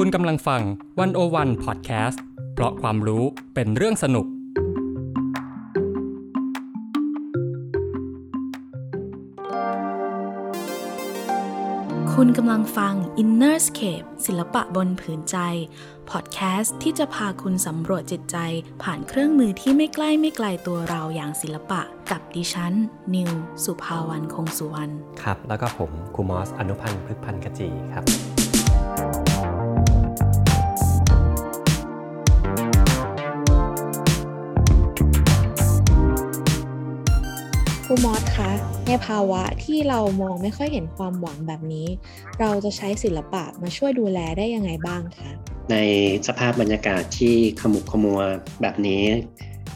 คุณกำลังฟังวันโอวันพอดแคสต์เพราะความรู้เป็นเรื่องสนุก คุณกำลังฟัง Innerscape ศิลปะบนผืนใจพอดแคสต์ที่จะพาคุณสำรวจจิตใจ ผ่านเครื่องมือที่ไม่ใกล้ไม่ไกลตัวเราอย่างศิลปะ กับดิฉัน นิว สุภาวันคงสุวรรณครับ แล้วก็ผมครูมอสอนุพันธ์พฤกพันธ์กจีครับ ในภาวะที่เรามองไม่ค่อยเห็นความหวังแบบนี้ เราจะใช้ศิลปะมาช่วยดูแลได้ยังไงบ้างคะในสภาพบรรยากาศที่ขมุกขมัวแบบนี้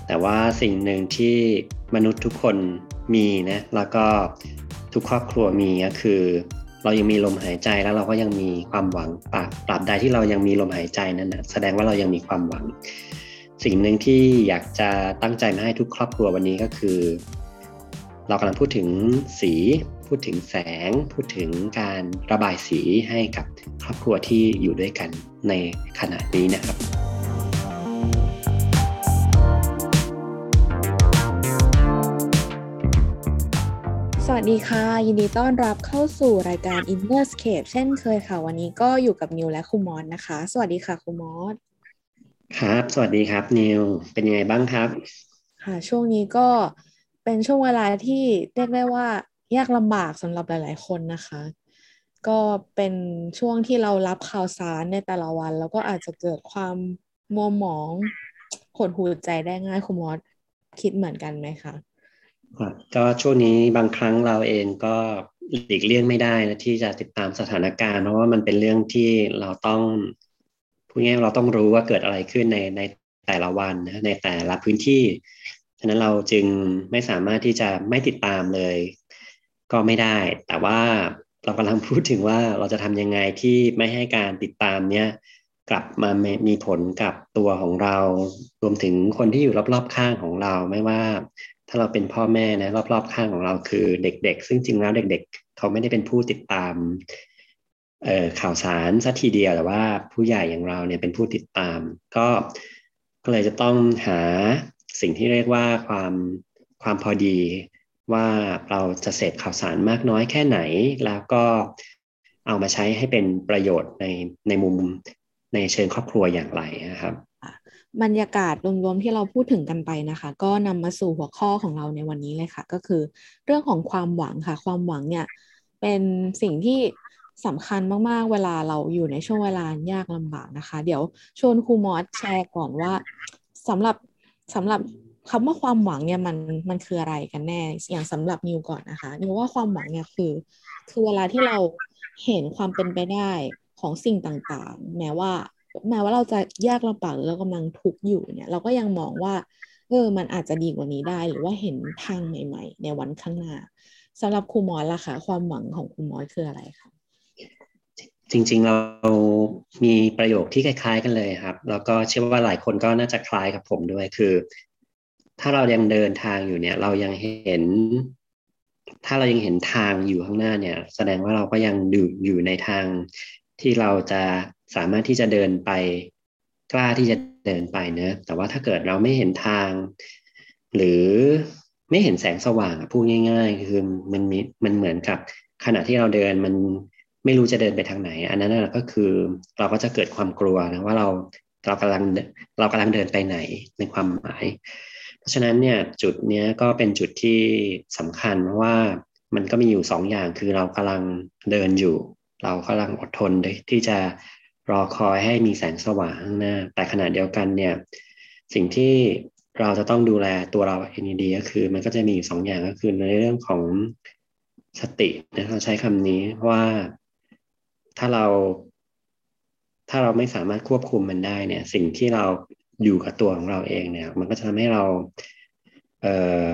แต่ว่าสิ่งหนึ่งที่มนุษย์ทุกคนมีนะแล้วก็ทุกครอบครัวมีก็คือ เรายังมีลมหายใจแล้วเราก็ยังมีความหวังปราบปราบใดที่เรายังมีลมหายใจนั้นนะแสดงว่าเรายังมีความหวัง สิ่งหนึ่งที่อยากจะตั้งใจมาให้ทุกครอบครัววันนี้ก็คือ เรากำลังพูดถึงสี พูดถึงแสง พูดถึงการระบายสีให้กับครอบครัวที่อยู่ด้วยกันในขณะนี้นะครับสวัสดีค่ะ ยินดีต้อนรับเข้าสู่รายการ Innerscape เช่นเคยค่ะ วันนี้ก็อยู่กับนิวและครูมอสนะคะ สวัสดีค่ะครูมอสครับ สวัสดีครับนิวเป็นยังไงบ้างครับ ค่ะ ช่วงนี้ก็ เป็นช่วงเวลาที่เรียกได้ว่ายากลำบากสำหรับหลาย ๆ คนนะคะ ก็เป็นช่วงที่เรารับข่าวสารในแต่ละวัน แล้วก็อาจจะเกิดความมัวหมองหดหูใจได้ง่ายครูมอสคิดเหมือนกันไหมคะก็ช่วงนี้บางครั้งเราเองก็หลีกเลี่ยงไม่ได้นะที่จะติดตามสถานการณ์ เพราะว่ามันเป็นเรื่องที่เราต้องพูดง่ายเราต้องรู้ว่าเกิดอะไรขึ้นในในแต่ละวันนะในแต่ละพื้นที่ ฉะนั้นเราจึงไม่สามารถที่จะไม่ติดตามเลย ก็ไม่ได้ แต่ว่าเรากำลังพูดถึงว่าเราจะทำยังไงที่ไม่ให้การติดตามเนี้ยกลับมามีผลกับตัวของเรา รวมถึงคนที่อยู่รอบๆข้างของเรา ไม่ว่า ถ้าเราเป็นพ่อแม่นะรอบๆข้างของเราคือเด็ก ๆ ซึ่งจริงแล้วเด็ก ๆ เขาไม่ได้เป็นผู้ติดตามเอ่อข่าวสารสัทีเดียวแต่ว่าผู้ใหญ่อย่างเราเนี่ยเป็นผู้ติดตาม ก็ก็เลยจะต้องหา สิ่งที่เรียกว่าความความพอดีว่าเราจะเสพข่าวสารมากน้อยแค่ไหน แล้วก็เอามาใช้ให้เป็นประโยชน์ในในมุมในเชิงครอบครัวอย่างไรนะครับบรรยากาศรวมๆที่เราพูดถึงกันไปนะคะ ก็นำมาสู่หัวข้อของเราในวันนี้เลยค่ะ ก็คือเรื่องของความหวังค่ะ ความหวังเนี่ยเป็นสิ่งที่สำคัญมากๆ เวลาเราอยู่ในช่วงเวลายากลำบากนะคะ เดี๋ยวชวนครูมอสแชร์ก่อนว่าสำหรับ สำหรับคำว่าความหวังเนี่ยมันมันคืออะไรกันแน่ อย่างสำหรับนิวก่อนนะคะนิวว่าความหวังเนี่ยคือ คือเวลาที่เราเห็นความเป็นไปได้ของสิ่งต่างๆ แม้ว่าแม้ว่าเราจะยากลำบากหรือเรากำลังทุกข์อยู่เนี่ย เราก็ยังมองว่าเออมันอาจจะดีกว่านี้ได้ หรือว่าเห็นทางใหม่ ๆ ในวันข้างหน้าสำหรับครูมอสล่ะคะความหวังของครูมอสคืออะไรคะ จริงๆ เรามีประโยคที่คล้าย ๆ กันเลยครับ แล้วก็เชื่อว่าหลายคนก็น่าจะคล้ายกับผมด้วยคือ ถ้าเรายังเดินทางอยู่เนี่ย เรายังเห็น ถ้าเรายังเห็นทางอยู่ข้างหน้าเนี่ย แสดงว่าเราก็ยังอยู่ในทางที่เราจะสามารถที่จะเดินไปกล้าที่จะเดินไปเนะแต่ว่าถ้าเกิดเราไม่เห็นทาง หรือไม่เห็นแสงสว่างพูดง่าย ๆ คือมันมีมันเหมือนกับขณะที่เราเดินมัน ไม่รู้จะเดินไปทางไหน อันนั้นก็คือเราก็จะเกิดความกลัวนะว่าเราเรากำลังเรากำลังเดินไปไหนในความหมาย เพราะฉะนั้นเนี่ยจุดเนี้ยก็เป็นจุดที่สำคัญเพราะว่ามันก็มีอยู่สองอย่างคือเรากำลังเดินอยู่ เรากำลังอดทนที่จะรอคอยให้มีแสงสว่างข้างหน้า แต่ขณะเดียวกันเนี่ยสิ่งที่เราจะต้องดูแลตัวเราเองดีก็คือ มันก็จะมีอยู่สองอย่างก็คือในเรื่องของสตินะเราใช้คำนี้ว่า ถ้าเรา ถ้าเราไม่สามารถควบคุมมันได้เนี่ย สิ่งที่เราอยู่กับตัวของเราเองเนี่ย มันก็จะทำให้เราเอ่อ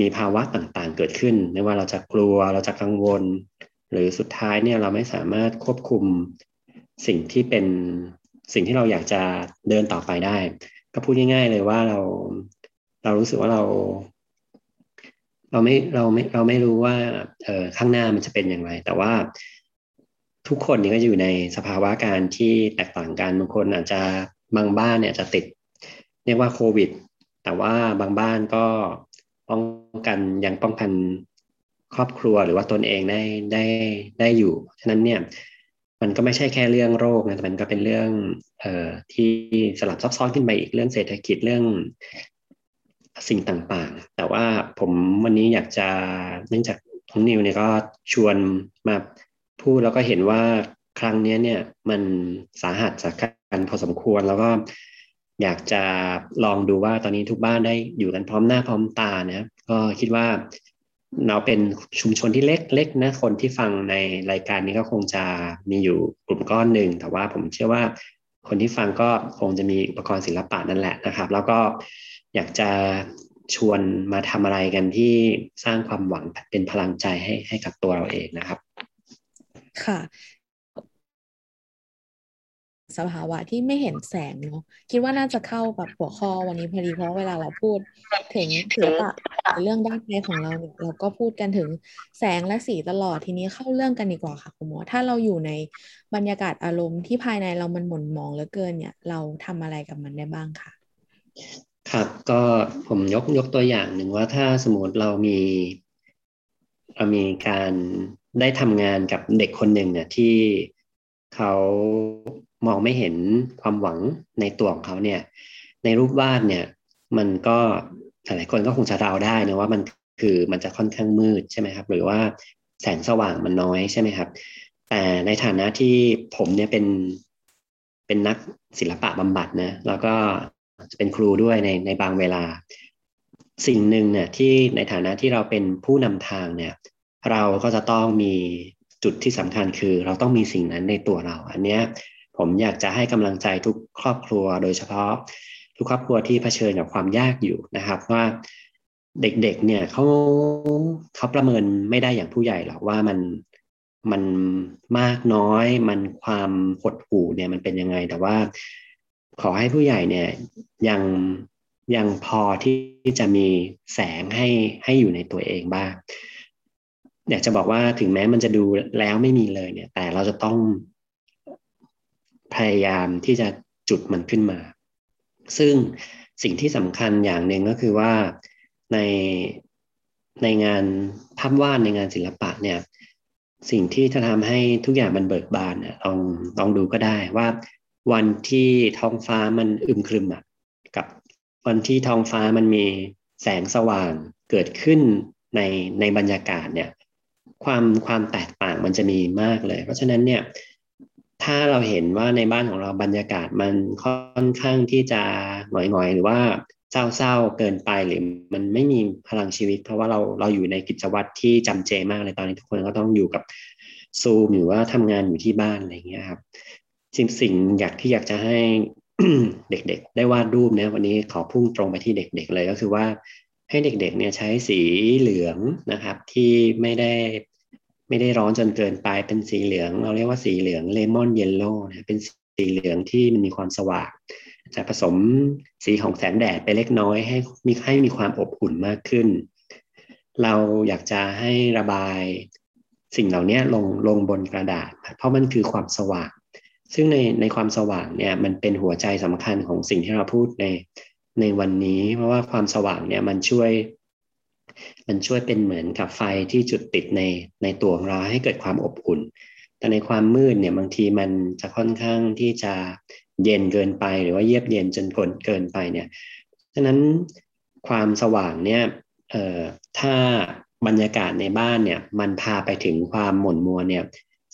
มีภาวะต่างๆ เกิดขึ้น ไม่ว่าเราจะกลัวเราจะกังวล หรือสุดท้ายเนี่ยเราไม่สามารถควบคุมสิ่งที่เป็นสิ่งที่เราอยากจะเดินต่อไปได้ ก็พูดง่าย ๆ เลยว่าเราเรารู้สึกว่าเรา เราไม่เราไม่เราไม่รู้ว่าเออข้างหน้ามันจะเป็นอย่างไร แต่ว่า ทุกคนนี่ก็อยู่ในสภาวะการที่แตกต่างกันบางคนอาจจะบางบ้านเนี่ยจะติด เรียกว่าโควิด แต่ว่าบางบ้านก็ป้องกันยังป้องกันครอบครัวหรือว่าตนเองได้ได้ได้อยู่ ฉะนั้นเนี่ยมันก็ไม่ใช่แค่เรื่องโรคนะแต่มันก็เป็นเรื่องเอ่อที่สลับซับซ้อนขึ้นไปอีกเรื่องเศรษฐกิจเรื่องสิ่งต่างๆ แต่ว่าผมวันนี้อยากจะเนื่องจากน้องนิวเนี่ยก็ชวนมา พูดแล้วก็เห็นว่าครั้งนี้เนี่ยมันสาหัสสากันพอสมควรแล้วก็อยากจะลองดูว่าตอนนี้ทุกบ้านได้อยู่กันพร้อมหน้าพร้อมตานะก็คิดว่าเราเป็นชุมชนที่เล็กๆนะคนที่ฟังในรายการนี้ก็คงจะมีอยู่กลุ่มก้อนหนึ่งแต่ว่าผมเชื่อว่าคนที่ฟังก็คงจะมีอุปกรณ์ศิลปะนั่นแหละนะครับ แล้วก็อยากจะชวนมาทำอะไรกันที่สร้างความหวังเป็นพลังใจให้ให้กับตัวเราเองนะครับ ค่ะ สภาวะที่ไม่เห็นแสงเนาะคิดว่าน่าจะเข้ากับหัวข้อวันนี้พอดีเพราะเวลาเราพูดถึงศิลปะเรื่องด้านในของเราเนี่ยเราก็พูดกันถึงแสงและสีตลอดทีนี้เข้าเรื่องกันดีกว่าค่ะคุณหมอถ้าเราอยู่ในบรรยากาศอารมณ์ที่ภายในเรามันหม่นมองเหลือเกินเนี่ย เราทำอะไรกับมันได้บ้างค่ะครับก็ผมยกยกตัวอย่างหนึ่งว่าถ้าสมมติเรามีเรามีการ ได้ทำงานกับเด็กคนหนึ่งเนี่ยที่เขามองไม่เห็นความหวังในตัวของเขาเนี่ย ในรูปวาดเนี่ย มันก็หลายคนก็คงจะเดาได้นะว่ามันคือมันจะค่อนข้างมืดใช่ไหมครับ หรือว่าแสงสว่างมันน้อยใช่ไหมครับ แต่ในฐานะที่ผมเนี่ยเป็นเป็นนักศิลปะบำบัดนะแล้วก็เป็นครูด้วยในในบางเวลา สิ่งหนึ่งเนี่ยที่ในฐานะที่เราเป็นผู้นำทางเนี่ย เราก็จะต้องมีจุดที่สำคัญคือเราต้องมีสิ่งนั้นในตัวเรา อันเนี้ยผมอยากจะให้กำลังใจทุกครอบครัว โดยเฉพาะ ทุกครอบครัวที่เผชิญกับความยากอยู่นะครับว่าเด็กๆเนี่ยเขาเขาประเมินไม่ได้อย่างผู้ใหญ่หรอกว่ามันมันมากน้อย มันความหดหู่เนี่ยมันเป็นยังไง แต่ว่าขอให้ผู้ใหญ่เนี่ยยังยังพอที่จะมีแสงให้ให้อยู่ในตัวเองบ้าง อยากจะบอกว่าถึงแม้มันจะดูแล้วไม่มีเลยเนี่ย แต่เราจะต้องพยายามที่จะจุดมันขึ้นมา ซึ่งสิ่งที่สำคัญอย่างหนึ่งก็คือว่าในในงานภาพวาดในงานศิลปะเนี่ย สิ่งที่จะทำให้ทุกอย่างมันเบิกบานเนี่ยลองลองดูก็ได้ว่าวันที่ท้องฟ้ามันอึมครึมอะกับวันที่ท้องฟ้ามันมีแสงสว่างเกิดขึ้นในในบรรยากาศเนี่ย ความความแตกต่างมันจะมีมากเลย เพราะฉะนั้นเนี่ยถ้าเราเห็นว่าในบ้านของเราบรรยากาศมันค่อนข้างที่จะหงอยๆ หรือว่าเศร้าๆเกินไปหรือมันไม่มีพลังชีวิต เพราะว่าเราเราอยู่ในกิจวัตรที่จำเจมากเลยตอนนี้ทุกคนก็ต้องอยู่กับซูมหรือว่าทำงานอยู่ที่บ้านอะไรเงี้ยครับสิ่งสิ่งอยากที่อยากจะให้เด็กๆ ได้วาดรูปเนี่ยวันนี้ขอพุ่งตรงไปที่เด็ก ๆ เลยก็คือว่า ให้เด็กๆเนี่ยใช้สีเหลืองนะครับ ที่ไม่ได้ไม่ได้ร้อนจนเกินไปเป็นสีเหลือง เราเรียกว่าสีเหลืองเลมอนเยลโล่นะเป็นสีเหลืองที่มันมีความสว่างจะผสมสีของแสงแดดไปเล็กน้อยให้มีให้มีความอบอุ่นมากขึ้น เราอยากจะให้ระบายสิ่งเหล่านี้ลงลงบนกระดาษ เพราะมันคือความสว่าง ซึ่งในในความสว่างเนี่ยมันเป็นหัวใจสำคัญของสิ่งที่เราพูดใน ในวันนี้ เพราะว่าความสว่างเนี่ยมันช่วย มันช่วยเป็นเหมือนกับไฟที่จุดติดในในตัวของเราให้เกิดความอบอุ่น แต่ในความมืดเนี่ยบางทีมันจะค่อนข้างที่จะเย็นเกินไปหรือว่าเยียบเย็นจนกนเกินไปเนี่ยฉะนั้นความสว่างเนี่ยเอ่อถ้าบรรยากาศในบ้านเนี่ยมันพาไปถึงความหม่นมัวเนี่ย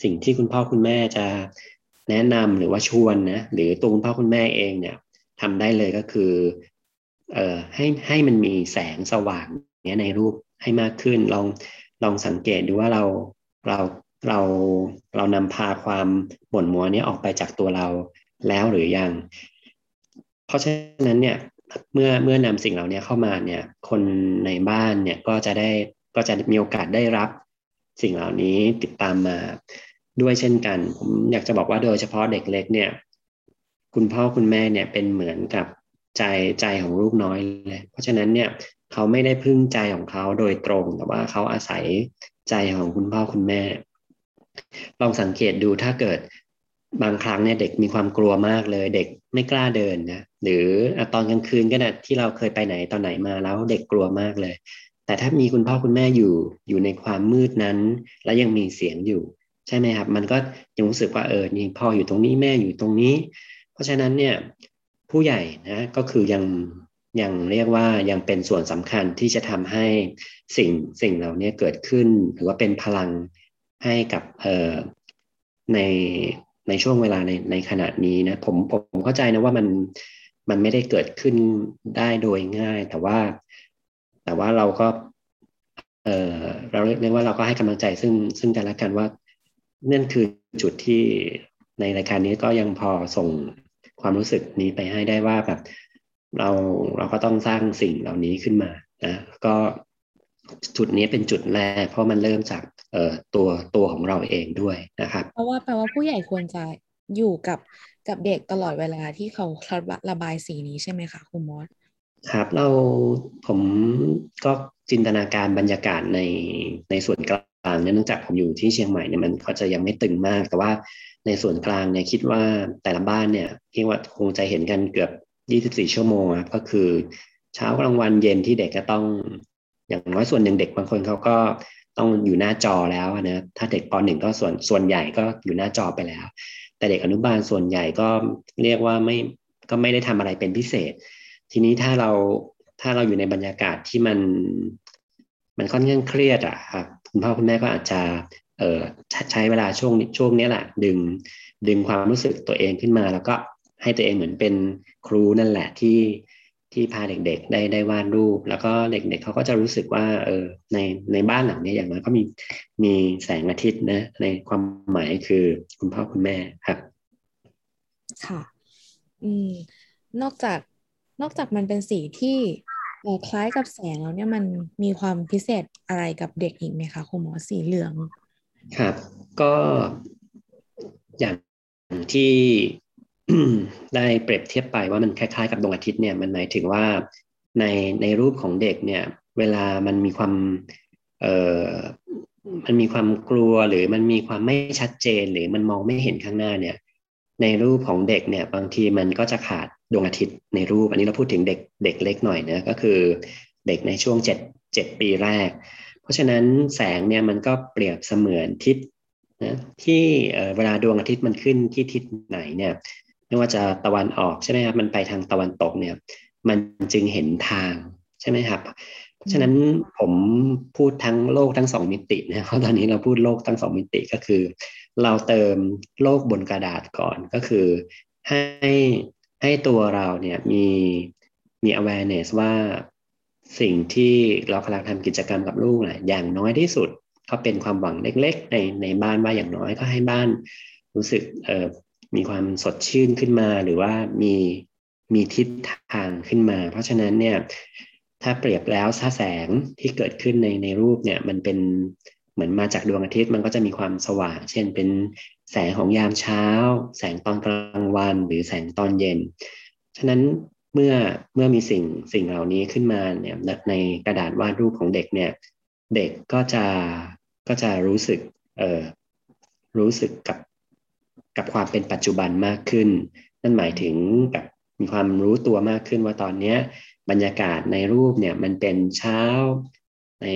สิ่งที่คุณพ่อคุณแม่จะแนะนำหรือว่าชวนนะหรือตัวคุณพ่อคุณแม่เองเนี่ยทำได้เลยก็คือ เอ่อให้ให้มันมีแสงสว่างเนี้ยในรูปให้มากขึ้น ลองลองสังเกตดูว่าเราเราเราเรานำพาความหม่นมัวนี้ออกไปจากตัวเราแล้วหรือยัง เพราะฉะนั้นเนี่ยเมื่อเมื่อนำสิ่งเหล่านี้เข้ามาเนี่ยคนในบ้านเนี่ยก็จะได้ก็จะมีโอกาสได้รับสิ่งเหล่านี้ติดตามมาด้วยเช่นกัน ผมอยากจะบอกว่าโดยเฉพาะเด็กเล็กเนี่ย คุณพ่อคุณแม่เนี่ยเป็นเหมือนกับ ใจใจของลูกน้อยเลยเพราะฉะนั้นเนี่ยเขาไม่ได้พึ่งใจของเขาโดยตรง แต่ว่าเขาอาศัยใจของคุณพ่อคุณแม่ ลองสังเกตดูถ้าเกิดบางครั้งเนี่ยเด็กมีความกลัวมากเลย เด็กไม่กล้าเดินนะหรือตอนกลางคืนก็นะที่เราเคยไปไหนตอนไหนมาแล้วเด็กกลัวมากเลย แต่ถ้ามีคุณพ่อคุณแม่อยู่อยู่ในความมืดนั้น แล้วยังมีเสียงอยู่ ใช่ไหมครับ มันก็ยังรู้สึกว่าเออนี่พ่ออยู่ตรงนี้แม่อยู่ตรงนี้ เพราะฉะนั้นเนี่ย ผู้ใหญ่นะก็คือยังยังเรียกว่ายังเป็นส่วนสำคัญที่จะทำให้สิ่งสิ่งเหล่านี้เกิดขึ้น หรือว่าเป็นพลังให้กับเอ่อในในช่วงเวลาในในขณะนี้นะผมผมเข้าใจนะว่ามันมันไม่ได้เกิดขึ้นได้โดยง่าย แต่ว่าแต่ว่าเราก็ เออเราเรียกว่าเราก็ให้กำลังใจซึ่งซึ่งกันและกันว่านั่นคือจุดที่ในรายการนี้ก็ยังพอส่ง ความรู้สึกนี้ไปให้ได้ว่าแบบเราเราก็ต้องสร้างสิ่งเหล่านี้ขึ้นมานะก็จุดนี้เป็นจุดแรก เพราะมันเริ่มจากเอ่อตัวตัวของเราเองด้วยนะครับเพราะว่าแปลว่าผู้ใหญ่ควรจะอยู่กับกับเด็กตลอดเวลาที่เขาระบายสีนี้ใช่ไหมคะคุณมอส ครับเราผมก็จินตนาการบรรยากาศในในส่วนกลางเนื่องจากผมอยู่ที่เชียงใหม่เนี่ยมันก็จะยังไม่ตึงมาก แต่ว่าในส่วนกลางเนี่ยคิดว่าแต่ละบ้านเนี่ยที่ว่าคงจะเห็นกันเกือบ 24 ชั่วโมงครับก็คือ เช้ากลางวันเย็นที่เด็กก็ต้องอย่างน้อยส่วนหนึ่งเด็กบางคนเขาก็ต้องอยู่หน้าจอแล้วนะถ้าเด็กปหนึ่งก็ส่วนส่วนใหญ่ก็อยู่หน้าจอไปแล้ว แต่เด็กอนุบาลส่วนใหญ่ก็เรียกว่าไม่ก็ไม่ได้ทำอะไรเป็นพิเศษ ทีนี้ถ้าเราถ้าเราอยู่ในบรรยากาศที่มันมันค่อนข้างเครียดอะครับคุณพ่อคุณแม่ก็อาจจะเออใช้เวลาช่วงช่วงนี้แหละดึงดึงความรู้สึกตัวเองขึ้นมา แล้วก็ให้ตัวเองเหมือนเป็นครูนั่นแหละที่ที่พาเด็กๆได้ได้วาดรูป แล้วก็เด็กๆเเขาก็จะรู้สึกว่าเออในในบ้านหลังนี้อย่างน้อยก็มีมีแสงอาทิตย์นะในความหมายคือคุณพ่อคุณแม่ครับ ค่ะ อืมนอกจาก นอกจากมันเป็นสีที่คล้ายกับแสงแล้วเนี่ยมันมีความพิเศษอะไรกับเด็กอีกไหมคะคุณหมอสีเหลือง ครับ ก็อย่างที่ได้เปรียบเทียบไปว่ามันคล้ายๆ กับดวงอาทิตย์เนี่ยมันหมายถึงว่าในในรูปของเด็กเนี่ย เวลามันมีความเอ่อมันมีความกลัวหรือมันมีความไม่ชัดเจนหรือมันมองไม่เห็นข้างหน้าเนี่ย ในรูปของเด็กเนี่ยบางทีมันก็จะขาดดวงอาทิตย์ในรูป อันนี้เราพูดถึงเด็กเด็กเล็กหน่อยนะก็คือเด็กในช่วงเจ็ดเจ็ดปีแรก เพราะฉะนั้นแสงเนี่ยมันก็เปรียบเสมือนทิศนะที่เวลาดวงอาทิตย์มันขึ้นที่ทิศไหนเนี่ยไม่ว่าจะตะวันออกใช่ไหมครับมันไปทางตะวันตกเนี่ยมันจึงเห็นทางใช่ไหมครับ ฉะนั้นผมพูดทั้งโลกทั้งสองมิตินะเพราะตอนนี้เราพูดโลกทั้งสองมิติก็คือ เราเติมโลกบนกระดาษก่อนก็คือ ให้ให้ตัวเราเนี่ยมีมี awareness ว่าสิ่งที่เรากำลังทำกิจกรรมกับลูกนะอย่างน้อยที่สุดเขาเป็นความหวังเล็ก ๆ ในในบ้านว่าอย่างน้อยก็ให้บ้านรู้สึกเออมีความสดชื่นขึ้นมา หรือว่ามีมีทิศทางขึ้นมา เพราะฉะนั้นเนี่ย ถ้าเปรียบแล้วถ้าแสงที่เกิดขึ้นในในรูปเนี่ยมันเป็นเหมือนมาจากดวงอาทิตย์มันก็จะมีความสว่าง เช่นเป็นแสงของยามเช้า แสงตอนกลางวัน หรือแสงตอนเย็น ฉะนั้นเมื่อเมื่อมีสิ่งสิ่งเหล่านี้ขึ้นมาเนี่ยในกระดาษวาดรูปของเด็กเนี่ยเด็กก็จะก็จะรู้สึกเอ่อรู้สึกกับกับความเป็นปัจจุบันมากขึ้น นั่นหมายถึงกับมีความรู้ตัวมากขึ้นว่าตอนเนี้ย บรรยากาศในรูปเนี่ยมันเป็นเช้าใน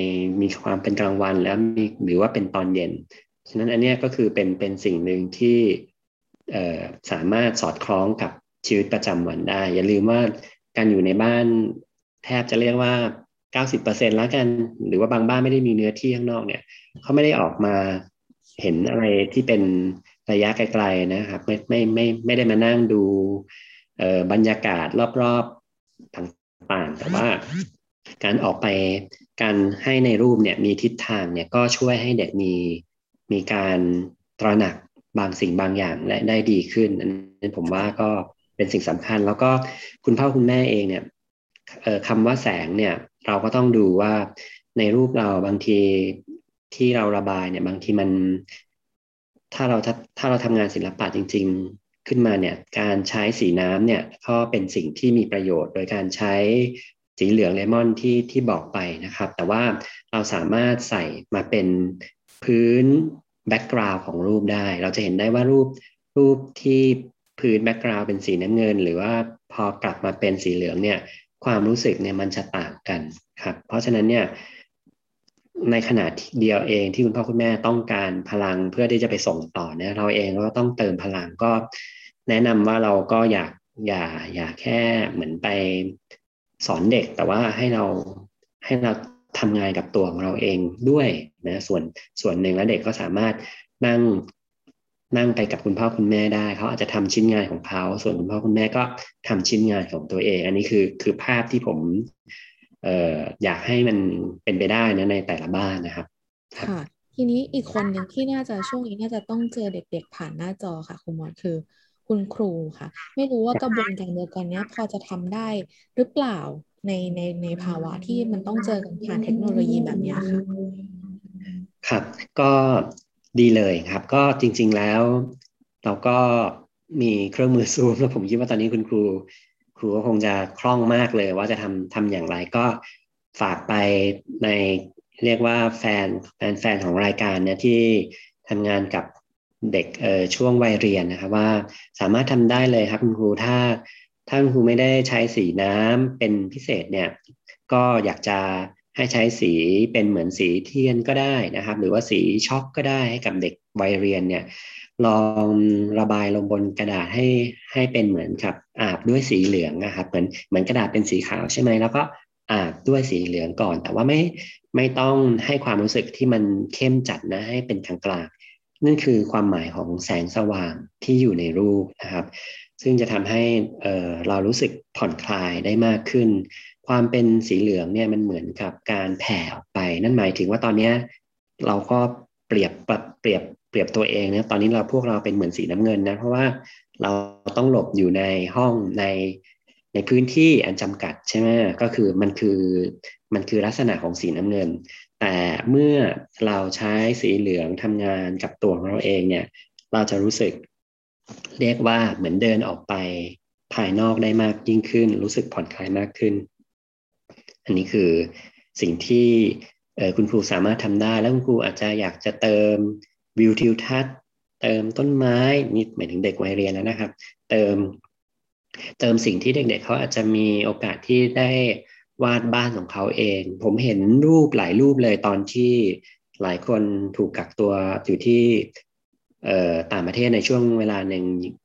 มีความเป็นกลางวันแล้วมีหรือว่าเป็นตอนเย็น ฉะนั้นอันนี้ก็คือเป็นเป็นสิ่งหนึ่งที่สามารถสอดคล้องกับชีวิตประจำวันได้ อย่าลืมว่าการอยู่ในบ้านแทบจะเรียกว่า 90%แล้วกัน หรือว่าบางบ้านไม่ได้มีเนื้อที่ข้างนอกเนี่ยเขาไม่ได้ออกมาเห็นอะไรที่เป็นระยะไกลๆนะครับ ไม่ไม่ไม่ไม่ได้มานั่งดูบรรยากาศรอบๆ ต่างแต่ว่าการออกไปการให้ในรูปเนี่ยมีทิศทางเนี่ยก็ช่วยให้เด็กมีมีการตระหนักบางสิ่งบางอย่างและได้ดีขึ้นอันนี้ผมว่าก็เป็นสิ่งสำคัญ แล้วก็คุณพ่อคุณแม่เองเนี่ยคำว่าแสงเนี่ยเราก็ต้องดูว่าในรูปเราบางทีที่เราระบายเนี่ยบางทีมันถ้าเราถ้าเราทำงานศิลปะจริง ขึ้นมาเนี่ยการใช้สีน้ำเนี่ยก็เป็นสิ่งที่มีประโยชน์ โดยการใช้สีเหลืองเลมอนที่ที่บอกไปนะครับ แต่ว่าเราสามารถใส่มาเป็นพื้น background ของรูปได้ เราจะเห็นได้ว่ารูปรูปที่พื้น background เป็นสีน้ำเงิน หรือว่าพอกลับมาเป็นสีเหลืองเนี่ยความรู้สึกเนี่ยมันจะต่างกันครับ เพราะฉะนั้นเนี่ยในขณะเดียวเองที่คุณพ่อคุณแม่ต้องการพลังเพื่อที่จะไปส่งต่อเนี่ยเราเองก็ต้องเติมพลังก็ แนะนำว่าเราก็อยากอย่าอย่าแค่เหมือนไปสอนเด็ก แต่ว่าให้เราให้เราทำงานกับตัวของเราเองด้วยนะส่วนส่วนหนึ่งแล้วเด็กก็สามารถนั่งนั่งไปกับคุณพ่อคุณแม่ได้ เขาอาจจะทำชิ้นงานของเขา ส่วนคุณพ่อคุณแม่ก็ทำชิ้นงานของตัวเอง อันนี้คือคือภาพที่ผมเอ่ออยากให้มันเป็นไปได้นะในแต่ละบ้านนะครับค่ะทีนี้อีกคนหนึ่งที่น่าจะช่วงนี้น่าจะต้องเจอเด็ก ๆ ผ่านหน้าจอค่ะคุณมอคือ คุณครูค่ะ ไม่รู้ว่ากระบวนการเดียวกันเนี้ยพอจะทำได้หรือเปล่าในในในภาวะที่มันต้องเจอกันผ่านเทคโนโลยีแบบเนี้ยค่ะ ครับ ก็ดีเลยครับ ก็จริง ๆแล้ว เราก็มีเครื่องมือซูมแล้วผมคิดว่าตอนนี้คุณครู ครูก็คงจะคล่องมากเลยว่าจะทำทำอย่างไรก็ฝากไปในเรียกว่าแฟนแฟนแฟนของรายการเนี่ยที่ทำงานกับ เด็กเอ่อช่วงวัยเรียนนะครับว่าสามารถทำได้เลยครับคุณครูถ้าถ้าคุณครูไม่ได้ใช้สีน้ำเป็นพิเศษเนี่ยก็อยากจะให้ใช้สีเป็นเหมือนสีเทียนก็ได้นะครับ หรือว่าสีช็อกก็ได้ให้กับเด็กวัยเรียนเนี่ยลองระบายลงบนกระดาษให้ให้เป็นเหมือนกับอาบด้วยสีเหลืองนะครับเหมือนเหมือนกระดาษเป็นสีขาวใช่ไหมแล้วก็อาบด้วยสีเหลืองก่อน แต่ว่าไม่ไม่ต้องให้ความรู้สึกที่มันเข้มจัดนะให้เป็นกลาง นั่นคือความหมายของแสงสว่างที่อยู่ในรูปนะครับ ซึ่งจะทำให้เเรารู้สึกผ่อนคลายได้มากขึ้น ความเป็นสีเหลืองเนี่ยมันเหมือนกับการแผ่ออกไป นั่นหมายถึงว่าตอนนี้เราก็เปรียบเปรียบเปรียบตัวเองนะตอนนี้เราพวกเราเป็นเหมือนสีน้ำเงินนะเพราะว่าเราต้องหลบอยู่ในห้องในในพื้นที่อันจำกัดใช่ไหมก็คือมันคือมันคือลักษณะของสีน้ำเงิน แต่เมื่อเราใช้สีเหลืองทำงานกับตัวของเราเองเนี่ย เราจะรู้สึกเรียกว่าเหมือนเดินออกไปภายนอกได้มากยิ่งขึ้น รู้สึกผ่อนคลายมากขึ้น อันนี้คือสิ่งที่คุณครูสามารถทำได้ แล้วคุณครูอาจจะอยากจะเติมวิวทิวทัศน์เติมต้นไม้นี่หมายถึงเด็กวัยเรียนแล้วนะครับ เติมเติมสิ่งที่เด็กๆเขาอาจจะมีโอกาสที่ได้ วาดบ้านของเขาเอง ผมเห็นรูปหลายรูปเลยตอนที่หลายคนถูกกักตัวอยู่ที่ต่างประเทศในช่วงเวลาหนึ่ง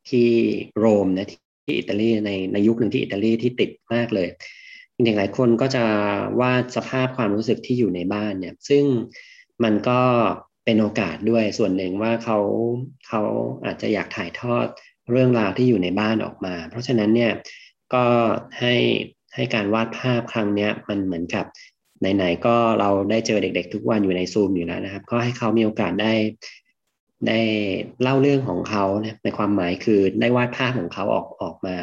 ที่โรมนะที่อิตาลีในในยุคหนึ่งที่อิตาลีที่ติดมากเลยจริงๆหลายคนก็จะวาดสภาพความรู้สึกที่อยู่ในบ้านเนี่ย ซึ่งมันก็เป็นโอกาสด้วยส่วนหนึ่งว่าเขาเขาอาจจะอยากถ่ายทอดเรื่องราวที่อยู่ในบ้านออกมา เพราะฉะนั้นเนี่ยก็ให้ ให้การวาดภาพครั้งนี้มันเหมือนกับไหนๆก็เราได้เจอเด็ก ๆ ทุกวันอยู่ในซูมอยู่แล้วนะครับ ก็ให้เขามีโอกาสได้ได้เล่าเรื่องของเขาในความหมายคือได้วาดภาพของเขาออกออกมา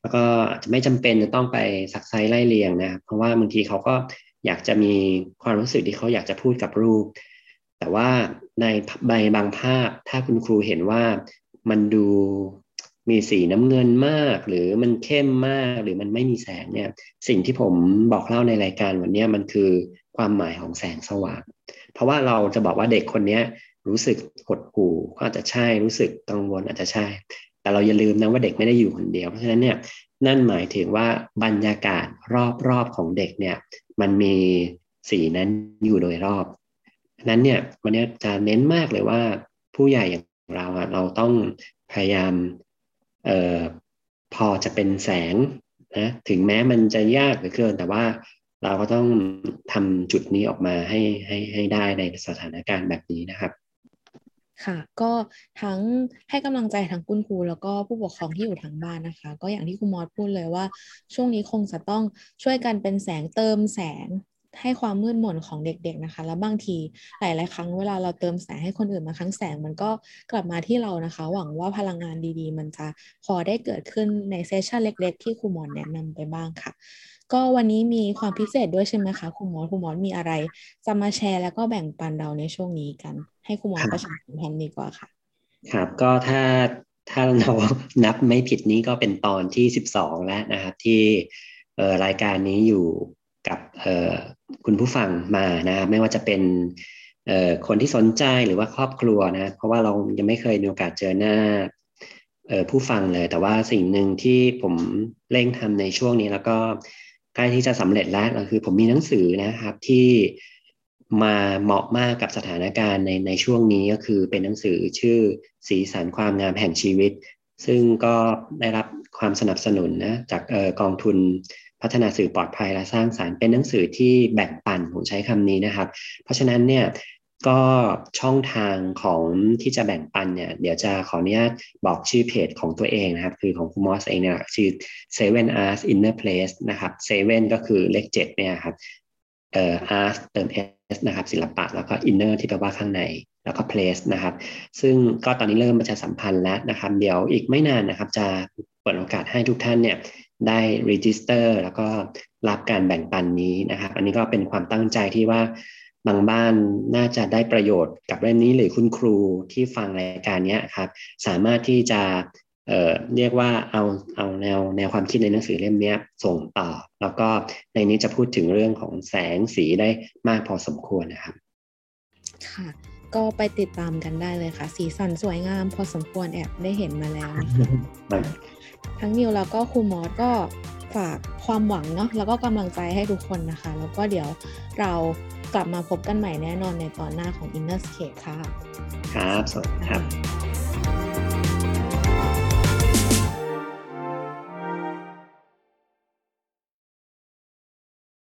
แล้วก็จะไม่จำเป็นจะต้องไปสักไซไล่เรียงนะครับเพราะว่าบางทีเขาก็อยากจะมีความรู้สึกที่เขาอยากจะพูดกับรูป แต่ว่าในใบบางภาพถ้าคุณครูเห็นว่ามันดู มีสีน้ำเงินมาก หรือมันเข้มมากหรือมันไม่มีแสงเนี่ย สิ่งที่ผมบอกเล่าในรายการวันนี้มันคือความหมายของแสงสว่าง เพราะว่าเราจะบอกว่าเด็กคนนี้รู้สึกหดหู่ก็อาจจะใช่รู้สึกกังวลอาจจะใช่ แต่เราอย่าลืมนะว่าเด็กไม่ได้อยู่คนเดียวเพราะฉะนั้นเนี่ยนั่นหมายถึงว่าบรรยากาศรอบๆของเด็กเนี่ยมันมีสีนั้นอยู่โดยรอบนั้นเนี่ยวันนี้จะเน้นมากเลยว่าผู้ใหญ่อย่างเราอะเราต้องพยายาม อ่อพอจะเป็นแสงนะถึงแม้มันจะยากเหลือเกิน แต่ว่าเราก็ต้องทำจุดนี้ออกมาให้ให้ให้ได้ในสถานการณ์แบบนี้นะครับค่ะก็ทั้งให้กำลังใจทั้งคุณครูแล้วก็ผู้ปกครองที่อยู่ทางบ้านนะคะ ก็อย่างที่คุณมอสพูดเลยว่า ช่วงนี้คงจะต้องช่วยกันเป็นแสงเติมแสง ให้ความมืดมนของเด็ก ๆนะคะ แล้วบางทีหลาย ๆ ครั้งเวลาเราเติมแสงให้คนอื่นมาครั้งแสงมันก็กลับมาที่เรานะคะ หวังว่าพลังงานดีๆ มันจะพอได้เกิดขึ้นในเซสชันเล็ก ๆ ที่ครูหมอนแนะนำไปบ้างค่ะ ก็วันนี้มีความพิเศษด้วยใช่ไหมคะครูหมอนครูหมอนมีอะไร จะมาแชร์แล้วก็แบ่งปันเราในช่วงนี้กัน ให้ครูหมอนประชาสัมพันธ์ดีกว่าค่ะ ครับก็ถ้าถ้าเรานับไม่ผิดนี้ก็เป็นตอนที่สิบสองแล้วนะครับที่รายการนี้อยู่กับ คุณผู้ฟังมานะไม่ว่าจะเป็นคนที่สนใจหรือว่าครอบครัวนะเพราะว่าเรายังไม่เคยมีโอกาสเจอหน้าผู้ฟังเลย แต่ว่าสิ่งหนึ่งที่ผมเร่งทำในช่วงนี้แล้วก็ใกล้ที่จะสำเร็จแล้วก็คือผมมีหนังสือนะครับที่มาเหมาะมากกับสถานการณ์ในในช่วงนี้ก็คือเป็นหนังสือชื่อสีสันความงามแห่งชีวิต ซึ่งก็ได้รับความสนับสนุนนะจากออกองทุน พัฒนาสื่อปลอดภัยและสร้างสารรค์เป็นหนังสือที่แบ่งปันผมใช้คำนี้นะครับ เพราะฉะนั้นเนี่ยก็ช่องทางของที่จะแบ่งปันเนี่ยเดี๋ยวจะขออนุญาตบอกชื่อเพจของตัวเองนะครับ คือของคุณมอสเองเนี่ยชื่อ Seven Arts Inner Place นะครับ Seven ก็คือเลขเจ็ดเนี่ยครับเอ่อ Art เติม S นะครับศิลปะแล้วก็ Inner ที่แปลว่าข้างในแล้วก็ Place นะครับ ซึ่งก็ตอนนี้เริ่มประชาสัมพันธ์แล้วนะครับ เดี๋ยวอีกไม่นานนะครับ จะเปิดโอกาสให้ทุกท่านเนี่ย ได้รีจิสเตอร์แล้วก็รับการแบ่งปันนี้นะครับ อันนี้ก็เป็นความตั้งใจที่ว่าบางบ้านน่าจะได้ประโยชน์กับเรื่องนี้หรือคุณครูที่ฟังรายการนี้ครับ สามารถที่จะเอ่อเรียกว่าเอาเอาแนวแนวความคิดในหนังสือเล่มนี้ส่งต่อ แล้วก็ในนี้จะพูดถึงเรื่องของแสงสีได้มากพอสมควรนะครับ ค่ะ ก็ไปติดตามกันได้เลยค่ะ สีสันสวยงามพอสมควรแอบได้เห็นมาแล้วนะคะ ทั้งนิวแล้วก็ครูมอสก็ฝากความหวังเนาะแล้วก็กำลังใจให้ทุกคนนะคะ แล้วก็เดี๋ยวเรากลับมาพบกันใหม่แน่นอนในตอนหน้าของ Inner Scape ค่ะ ครับ สวัสดีครับ